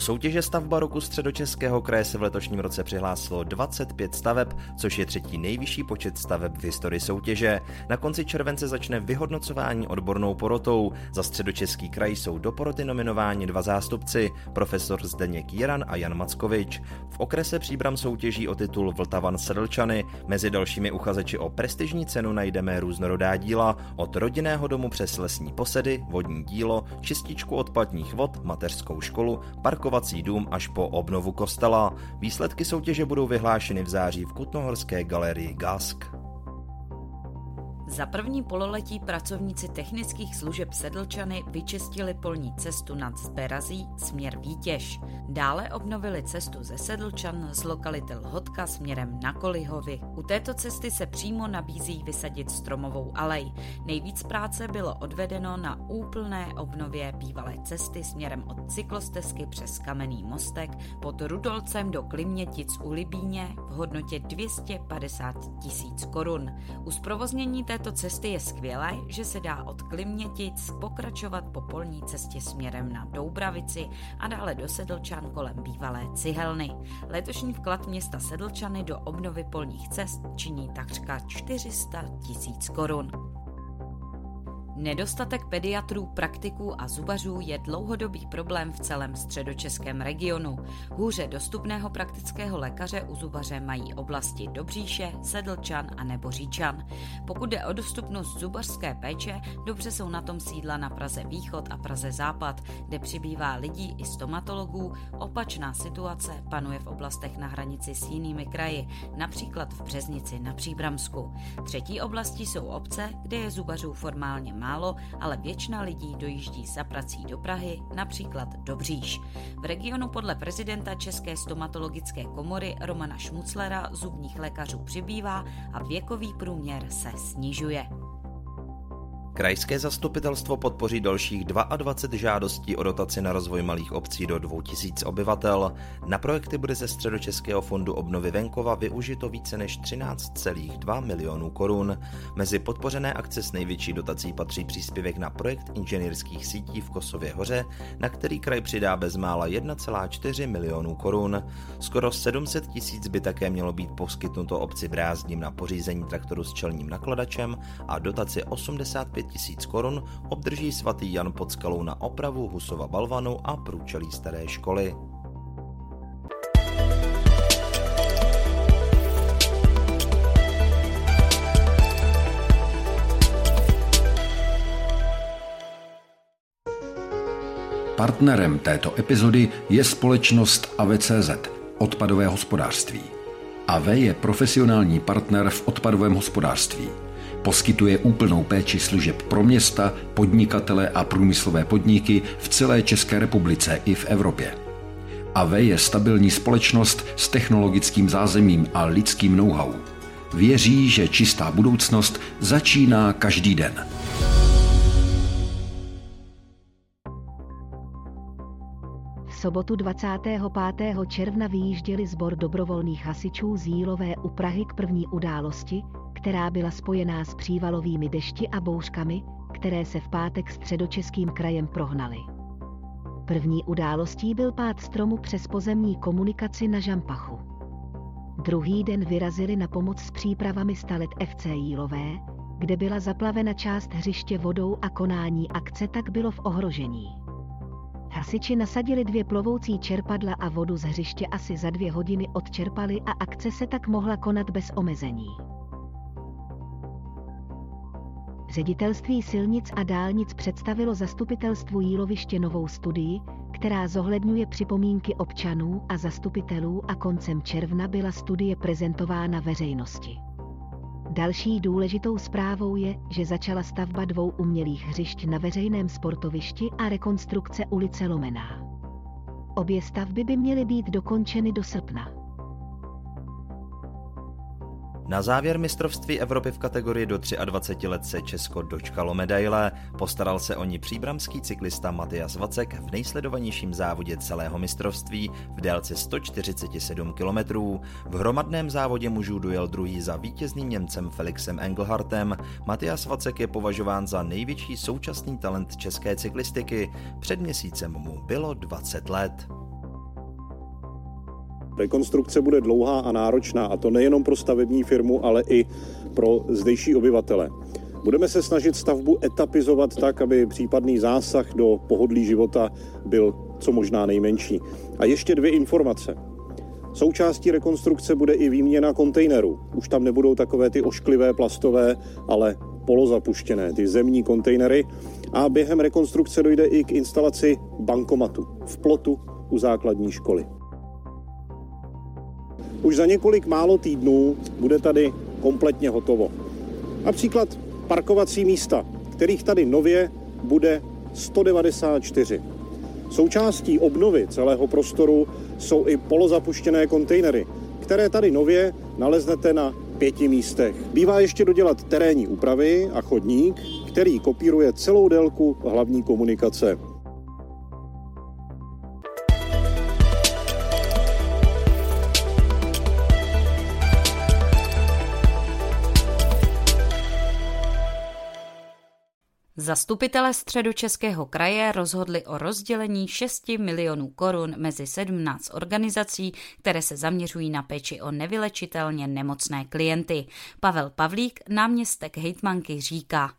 Soutěže stavba roku středočeského kraje se v letošním roce přihlásilo 25 staveb, což je třetí nejvyšší počet staveb v historii soutěže. Na konci července začne vyhodnocování odbornou porotou. Za středočeský kraj jsou do poroty nominováni dva zástupci, profesor Zdeněk Jiran a Jan Mackovič. V okrese Příbram soutěží o titul Vltavan Sedlčany. Mezi dalšími uchazeči o prestižní cenu najdeme různorodá díla, od rodinného domu přes lesní posedy, vodní dílo, čističku odpadních vod, mateřskou školu, park parkovací dům až po obnovu kostela. Výsledky soutěže budou vyhlášeny v září v Kutnohorské galerii Gask. Za první pololetí pracovníci technických služeb Sedlčany vyčistili polní cestu nad Zberazí směr Vítěž. Dále obnovili cestu ze Sedlčan z lokality Lhotka směrem na Kolihovi. U této cesty se přímo nabízí vysadit stromovou alej. Nejvíc práce bylo odvedeno na úplné obnově bývalé cesty směrem od cyklostezky přes Kamenný mostek pod Rudolcem do Klimětic u Libíně v hodnotě 250 tisíc korun. U zprovoznění této této cesty je skvělé, že se dá od Klimnětic pokračovat po polní cestě směrem na Doubravici a dále do Sedlčan kolem bývalé cihelny. Letošní vklad města Sedlčany do obnovy polních cest činí takřka 400 tisíc korun. Nedostatek pediatrů, praktiků a zubařů je dlouhodobý problém v celém středočeském regionu. Hůře dostupného praktického lékaře u zubaře mají oblasti Dobříše, Sedlčan a nebo Říčan. Pokud jde o dostupnost zubařské péče, dobře jsou na tom sídla na Praze Východ a Praze Západ, kde přibývá lidí i stomatologů. Opačná situace panuje v oblastech na hranici s jinými kraji, například v Březnici na Příbramsku. Třetí oblastí jsou obce, kde je zubařů formálně málo málo, ale většina lidí dojíždí za prací do Prahy, například do Bříž. V regionu podle prezidenta České stomatologické komory Romana Šmuclera zubních lékařů přibývá a věkový průměr se snižuje. Krajské zastupitelstvo podpoří dalších 22 žádostí o dotaci na rozvoj malých obcí do 2000 obyvatel. Na projekty bude ze Středočeského fondu obnovy venkova využito více než 13,2 milionů korun. Mezi podpořené akce s největší dotací patří příspěvek na projekt inženýrských sítí v Kosově hoře, na který kraj přidá bezmála 1,4 milionů korun. Skoro 700 tisíc by také mělo být poskytnuto obci Brázdním na pořízení traktoru s čelním nakladačem a dotaci 85 tisíc korun obdrží svatý Jan pod skalou na opravu Husova balvanu a průčelí staré školy. Partnerem této epizody je společnost AVCZ, odpadové hospodářství. AV je profesionální partner v odpadovém hospodářství. Poskytuje úplnou péči služeb pro města, podnikatele a průmyslové podniky v celé České republice i v Evropě. AV je stabilní společnost s technologickým zázemím a lidským know-how. Věří, že čistá budoucnost začíná každý den. Sobotu 25. června vyjížděli sbor dobrovolných hasičů z Jílové u Prahy k první události, která byla spojená s přívalovými dešti a bouřkami, které se v pátek středočeským krajem prohnaly. První událostí byl pád stromu přes pozemní komunikaci na Žampachu. Druhý den vyrazili na pomoc s přípravami stalet FC Jílové, kde byla zaplavena část hřiště vodou a konání akce tak bylo v ohrožení. Hasiči nasadili dvě plovoucí čerpadla a vodu z hřiště asi za dvě hodiny odčerpali a akce se tak mohla konat bez omezení. Ředitelství silnic a dálnic představilo zastupitelstvu Jíloviště novou studii, která zohledňuje připomínky občanů a zastupitelů a koncem června byla studie prezentována veřejnosti. Další důležitou zprávou je, že začala stavba dvou umělých hřišť na veřejném sportovišti a rekonstrukce ulice Lomená. Obě stavby by měly být dokončeny do srpna. Na závěr mistrovství Evropy v kategorii do 23 let se Česko dočkalo medaile. Postaral se o ní příbramský cyklista Matias Vacek v nejsledovanějším závodě celého mistrovství v délce 147 km. V hromadném závodě mužů dojel druhý za vítězným Němcem Felixem Engelhartem. Matias Vacek je považován za největší současný talent české cyklistiky. Před měsícem mu bylo 20 let. Rekonstrukce bude dlouhá a náročná, a to nejenom pro stavební firmu, ale i pro zdejší obyvatele. Budeme se snažit stavbu etapizovat tak, aby případný zásah do pohodlí života byl co možná nejmenší. A ještě dvě informace. Součástí rekonstrukce bude i výměna kontejnerů. Už tam nebudou takové ty ošklivé plastové, ale polozapuštěné, ty zemní kontejnery. A během rekonstrukce dojde i k instalaci bankomatu v plotu u základní školy. Už za několik málo týdnů bude tady kompletně hotovo. Například parkovací místa, kterých tady nově bude 194. Součástí obnovy celého prostoru jsou i polozapuštěné kontejnery, které tady nově naleznete na pěti místech. Bývá ještě dodělat terénní úpravy a chodník, který kopíruje celou délku hlavní komunikace. Zastupitelé středočeského kraje rozhodli o rozdělení 6 milionů korun mezi 17 organizací, které se zaměřují na péči o nevylečitelně nemocné klienty. Pavel Pavlík, náměstek hejtmanky, říká.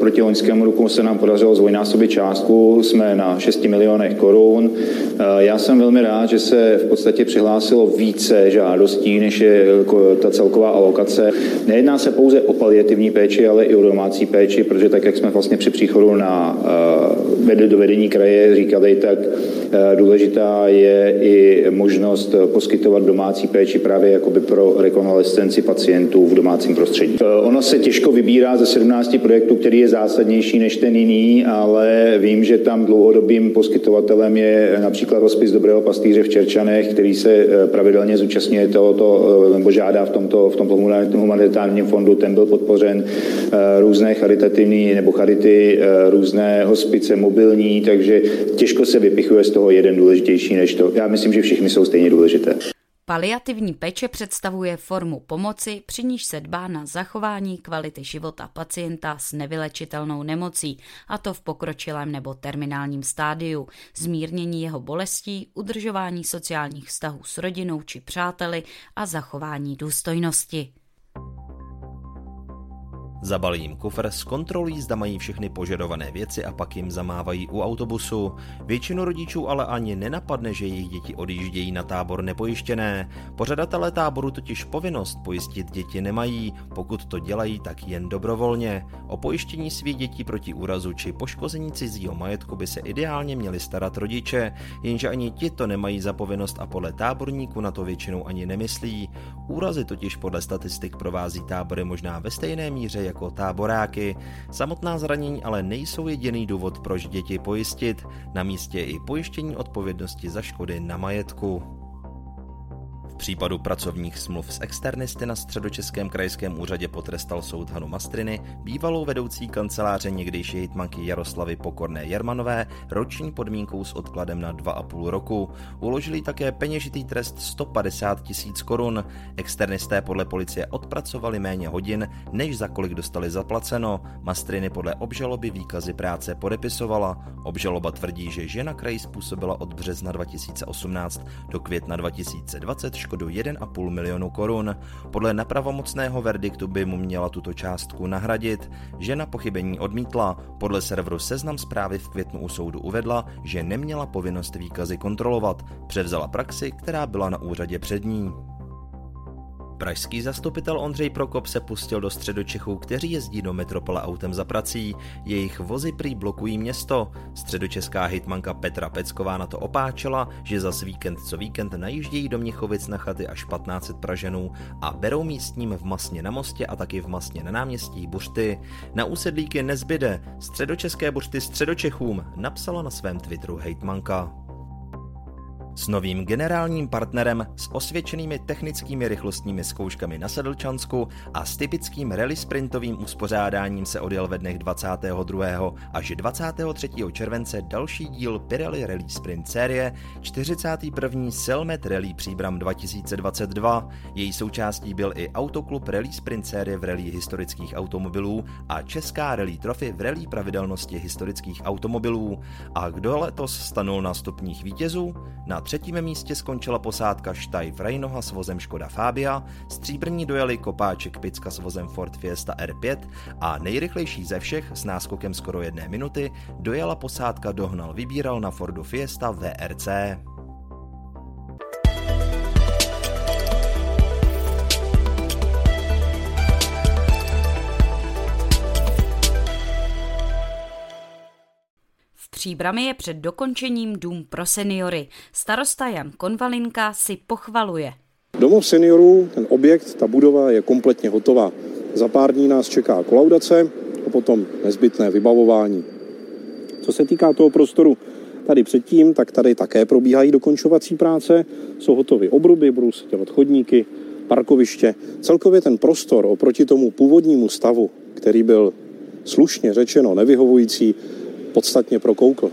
Proti loňskému roku se nám podařilo zvojnásobit částku, jsme na 6 milionech korun. Eh, já jsem velmi rád, že se v podstatě přihlásilo více žádostí, než je jako ta celková alokace. Nejedná se pouze o paliativní péči, ale i o domácí péči, protože tak, jak jsme vlastně při příchodu na uh, do vedení kraje říkali, tak důležitá je i možnost poskytovat domácí péči právě jakoby pro rekonvalescenci pacientů v domácím prostředí. Ono se těžko vybírá ze 17 projektů, který je zásadnější než ten jiný, ale vím, že tam dlouhodobým poskytovatelem je například hospic Dobrého pastýře v Čerčanech, který se eh, pravidelně zúčastňuje tohoto, eh, nebo žádá v tomto, v tomto humanitárním fondu, ten byl podpořen eh, různé charitativní nebo charity, různé hospice mobilní, takže těžko se vypichuje z toho jeden důležitější než to. Já myslím, že všichni jsou stejně důležité. Paliativní péče představuje formu pomoci, při níž se dbá na zachování kvality života pacienta s nevylečitelnou nemocí, a to v pokročilém nebo terminálním stádiu, zmírnění jeho bolestí, udržování sociálních vztahů s rodinou či přáteli a zachování důstojnosti. Zabalí jim kufr, zkontrolují, zda mají všechny požadované věci a pak jim zamávají u autobusu. Většinu rodičů ale ani nenapadne, že jejich děti odjíždějí na tábor nepojištěné. Pořadatelé táboru totiž povinnost pojistit děti nemají, pokud to dělají, tak jen dobrovolně. O pojištění svých dětí proti úrazu či poškození cizího majetku by se ideálně měli starat rodiče, jenže ani ti to nemají za povinnost a podle táborníků na to většinou ani nemyslí. Úrazy totiž podle statistik provází tábory možná ve stejné míře jako táboráky. Samotná zranění ale nejsou jediný důvod, proč děti pojistit. Na místě i pojištění odpovědnosti za škody na majetku. V případu pracovních smluv s externisty na středočeském krajském úřadě potrestal soud Hanu Mastriny, bývalou vedoucí kanceláře někdejší hitmanky Jaroslavy Pokorné Jermanové, roční podmínkou s odkladem na 2,5 roku. Uložili také peněžitý trest 150 tisíc korun. Externisté podle policie odpracovali méně hodin, než za kolik dostali zaplaceno. Mastriny podle obžaloby výkazy práce podepisovala. Obžaloba tvrdí, že žena kraji způsobila od března 2018 do května 2020 škodu 1,5 milionu korun. Podle nepravomocného verdiktu by mu měla tuto částku nahradit. Žena pochybení odmítla. Podle serveru Seznam zprávy v květnu u soudu uvedla, že neměla povinnost výkazy kontrolovat. Převzala praxi, která byla na úřadě před ní. Pražský zastupitel Ondřej Prokop se pustil do středočechů, kteří jezdí do metropole autem za prací. Jejich vozy prý blokují město. Středočeská hitmanka Petra Pecková na to opáčela, že za víkend co víkend najíždějí do Měchovic na chaty až 1500 Praženů a berou místním v Masně na mostě a taky v Masně na náměstí Buřty. Na úsedlíky nezbyde. Středočeské buřty středočechům napsala na svém Twitteru hejtmanka. S novým generálním partnerem s osvědčenými technickými rychlostními zkouškami na Sedlčansku a s typickým rally sprintovým uspořádáním se odjel ve dnech 22. až 23. července další díl Pirelli Rally Sprint série 41. Selmet Rally Příbram 2022. Její součástí byl i Autoklub Rally Sprint série v rally historických automobilů a Česká rally trofy v rally pravidelnosti historických automobilů. A kdo letos stanul na stupních vítězů? Na třetím místě skončila posádka Štajf Rejnoha s vozem Škoda Fabia, stříbrní dojeli Kopáček Picka s vozem Ford Fiesta R5 a nejrychlejší ze všech s náskokem skoro jedné minuty dojela posádka Dohnal Vybíral na Fordu Fiesta VRC. Příbrami je před dokončením dům pro seniory. Starosta Jan Konvalinka si pochvaluje. Domov seniorů, ten objekt, ta budova je kompletně hotová. Za pár dní nás čeká kolaudace a potom nezbytné vybavování. Co se týká toho prostoru tady předtím, tak tady také probíhají dokončovací práce. Jsou hotové obruby, budou se dělat chodníky, parkoviště. Celkově ten prostor oproti tomu původnímu stavu, který byl slušně řečeno nevyhovující, podstatně prokoukl.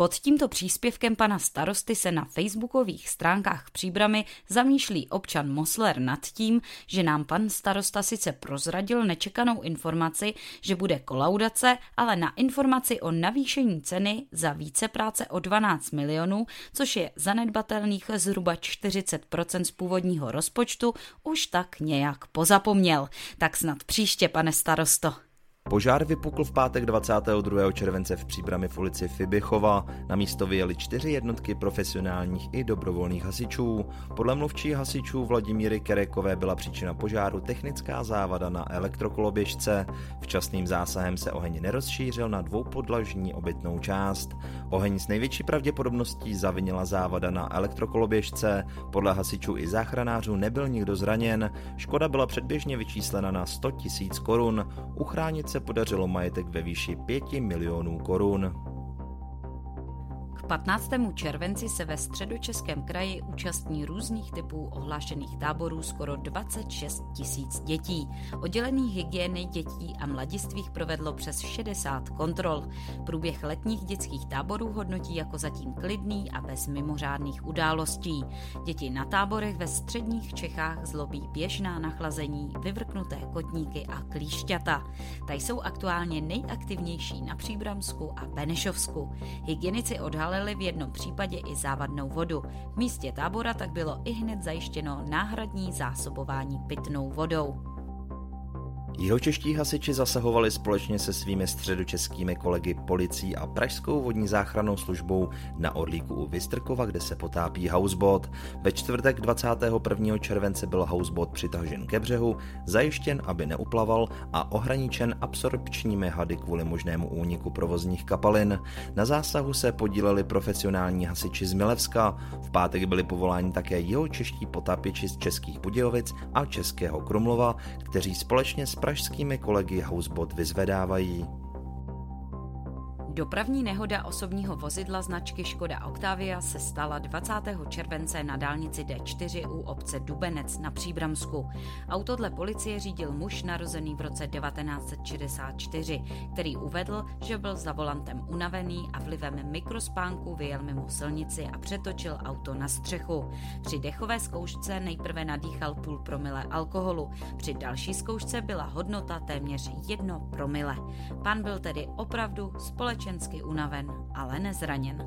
Pod tímto příspěvkem pana starosty se na facebookových stránkách Příbramy zamýšlí občan Mosler nad tím, že nám pan starosta sice prozradil nečekanou informaci, že bude kolaudace, ale na informaci o navýšení ceny za více práce o 12 milionů, což je zanedbatelných zhruba 40% z původního rozpočtu, už tak nějak pozapomněl. Tak snad příště, pane starosto. Požár vypukl v pátek 22. července v příbrami v ulici Fibichova. Na místo vyjeli čtyři jednotky profesionálních i dobrovolných hasičů. Podle mluvčí hasičů Vladimíry Kerekové byla příčina požáru technická závada na elektrokoloběžce. Včasným zásahem se oheň nerozšířil na dvoupodlažní obytnou část. Oheň s největší pravděpodobností zavinila závada na elektrokoloběžce. Podle hasičů i záchranářů nebyl nikdo zraněn. Škoda byla předběžně vyčíslena na 100 000 korun. Uchránit se podařilo majetek ve výši 5 milionů korun. 15. červenci se ve středočeském kraji účastní různých typů ohlášených táborů skoro 26 tisíc dětí. Oddělený hygieny dětí a mladistvých provedlo přes 60 kontrol. Průběh letních dětských táborů hodnotí jako zatím klidný a bez mimořádných událostí. Děti na táborech ve středních Čechách zlobí běžná nachlazení, vyvrknuté kotníky a klíšťata. Ta jsou aktuálně nejaktivnější na Příbramsku a Benešovsku. Hygienici odhalili odhalili v jednom případě i závadnou vodu. V místě tábora tak bylo i hned zajištěno náhradní zásobování pitnou vodou. Jihočeští hasiči zasahovali společně se svými středočeskými kolegy policií a pražskou vodní záchrannou službou na Orlíku u Vystrkova, kde se potápí houseboat. Ve čtvrtek 21. července byl houseboat přitažen ke břehu, zajištěn, aby neuplaval a ohraničen absorpčními hady kvůli možnému úniku provozních kapalin. Na zásahu se podíleli profesionální hasiči z Milevska. V pátek byli povoláni také jihočeští potápěči z Českých Budějovic a Českého Krumlova, kteří společně s pražskými kolegy Housebot vyzvedávají. Dopravní nehoda osobního vozidla značky Škoda Octavia se stala 20. července na dálnici D4 u obce Dubenec na Příbramsku. Auto dle policie řídil muž narozený v roce 1964, který uvedl, že byl za volantem unavený a vlivem mikrospánku vyjel mimo silnici a přetočil auto na střechu. Při dechové zkoušce nejprve nadýchal půl promile alkoholu, při další zkoušce byla hodnota téměř jedno promile. Pan byl tedy opravdu společně společensky unaven, ale nezraněn.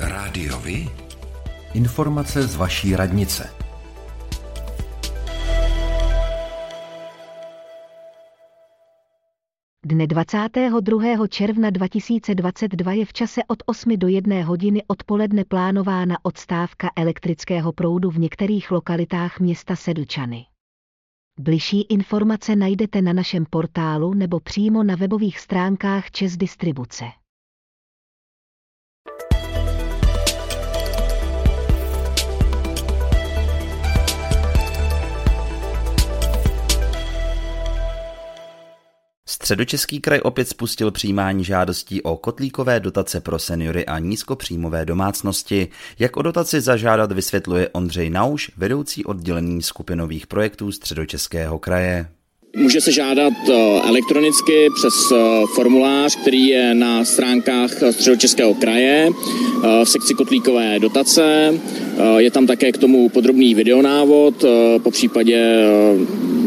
Rádiovi? Informace z vaší radnice. Dne 22. června 2022 je v čase od 8 do 1 hodiny odpoledne plánována odstávka elektrického proudu v některých lokalitách města Sedlčany. Bližší informace najdete na našem portálu nebo přímo na webových stránkách Čes Distribuce. Středočeský kraj opět spustil přijímání žádostí o kotlíkové dotace pro seniory a nízkopříjmové domácnosti. Jak o dotaci zažádat vysvětluje Ondřej Nauš, vedoucí oddělení skupinových projektů Středočeského kraje. Může se žádat eh, elektronicky přes eh, formulář, který je na stránkách Středočeského kraje eh, v sekci kotlíkové dotace. Je tam také k tomu podrobný videonávod, po případě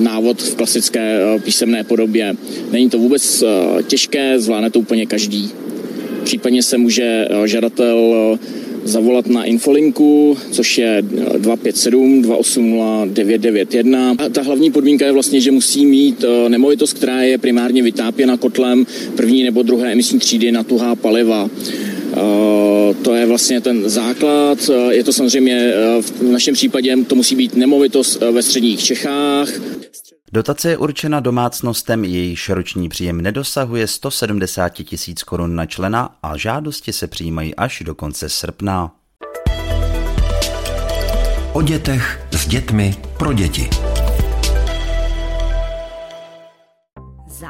návod v klasické písemné podobě. Není to vůbec těžké, zvládne to úplně každý. Případně se může žadatel zavolat na infolinku, což je 257 280 991. A ta hlavní podmínka je vlastně, že musí mít eh, nemovitost, která je primárně vytápěna kotlem první nebo druhé emisní třídy na tuhá paliva. Eh, to je vlastně ten základ. Eh, je to samozřejmě v našem případě, to musí být nemovitost ve středních Čechách. Dotace je určena domácnostem, jejíž roční příjem nedosahuje 170 tisíc korun na člena a žádosti se přijímají až do konce srpna. O dětech s dětmi pro děti.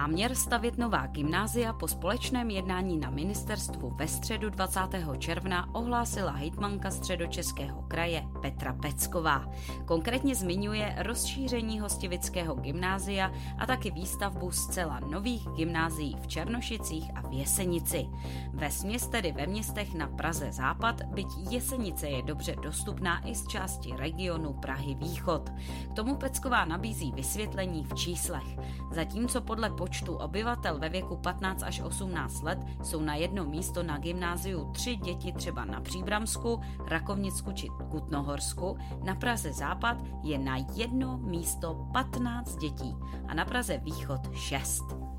Záměr stavět nová gymnázia po společném jednání na ministerstvu ve středu 20. června ohlásila hejtmanka středočeského kraje Petra Pecková. Konkrétně zmiňuje rozšíření hostivického gymnázia a taky výstavbu zcela nových gymnázií v Černošicích a v Jesenici. Ve směs tedy ve městech na Praze Západ, byť Jesenice je dobře dostupná i z části regionu Prahy Východ. K tomu Pecková nabízí vysvětlení v číslech. Zatímco podle počtu obyvatel ve věku 15 až 18 let jsou na jedno místo na gymnáziu tři děti třeba na Příbramsku, Rakovnicku či Kutnohorsku, na Praze Západ je na jedno místo 15 dětí a na Praze Východ 6.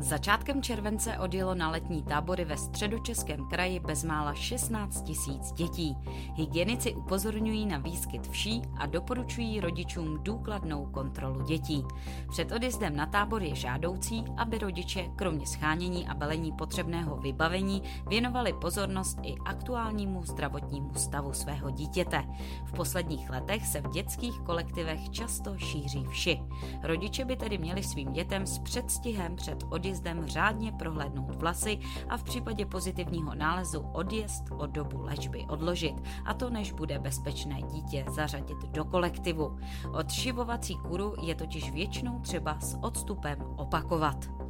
Začátkem července odjelo na letní tábory ve středočeském kraji bezmála 16 tisíc dětí. Hygienici upozorňují na výskyt vší a doporučují rodičům důkladnou kontrolu dětí. Před odjezdem na tábor je žádoucí, aby rodiče, kromě schánění a balení potřebného vybavení, věnovali pozornost i aktuálnímu zdravotnímu stavu svého dítěte. V posledních letech se v dětských kolektivech často šíří vši. Rodiče by tedy měli svým dětem s předstihem před odjezdem odjezdem řádně prohlédnout vlasy a v případě pozitivního nálezu odjezd o dobu léčby odložit, a to než bude bezpečné dítě zařadit do kolektivu. Odšivovací kuru je totiž většinou třeba s odstupem opakovat.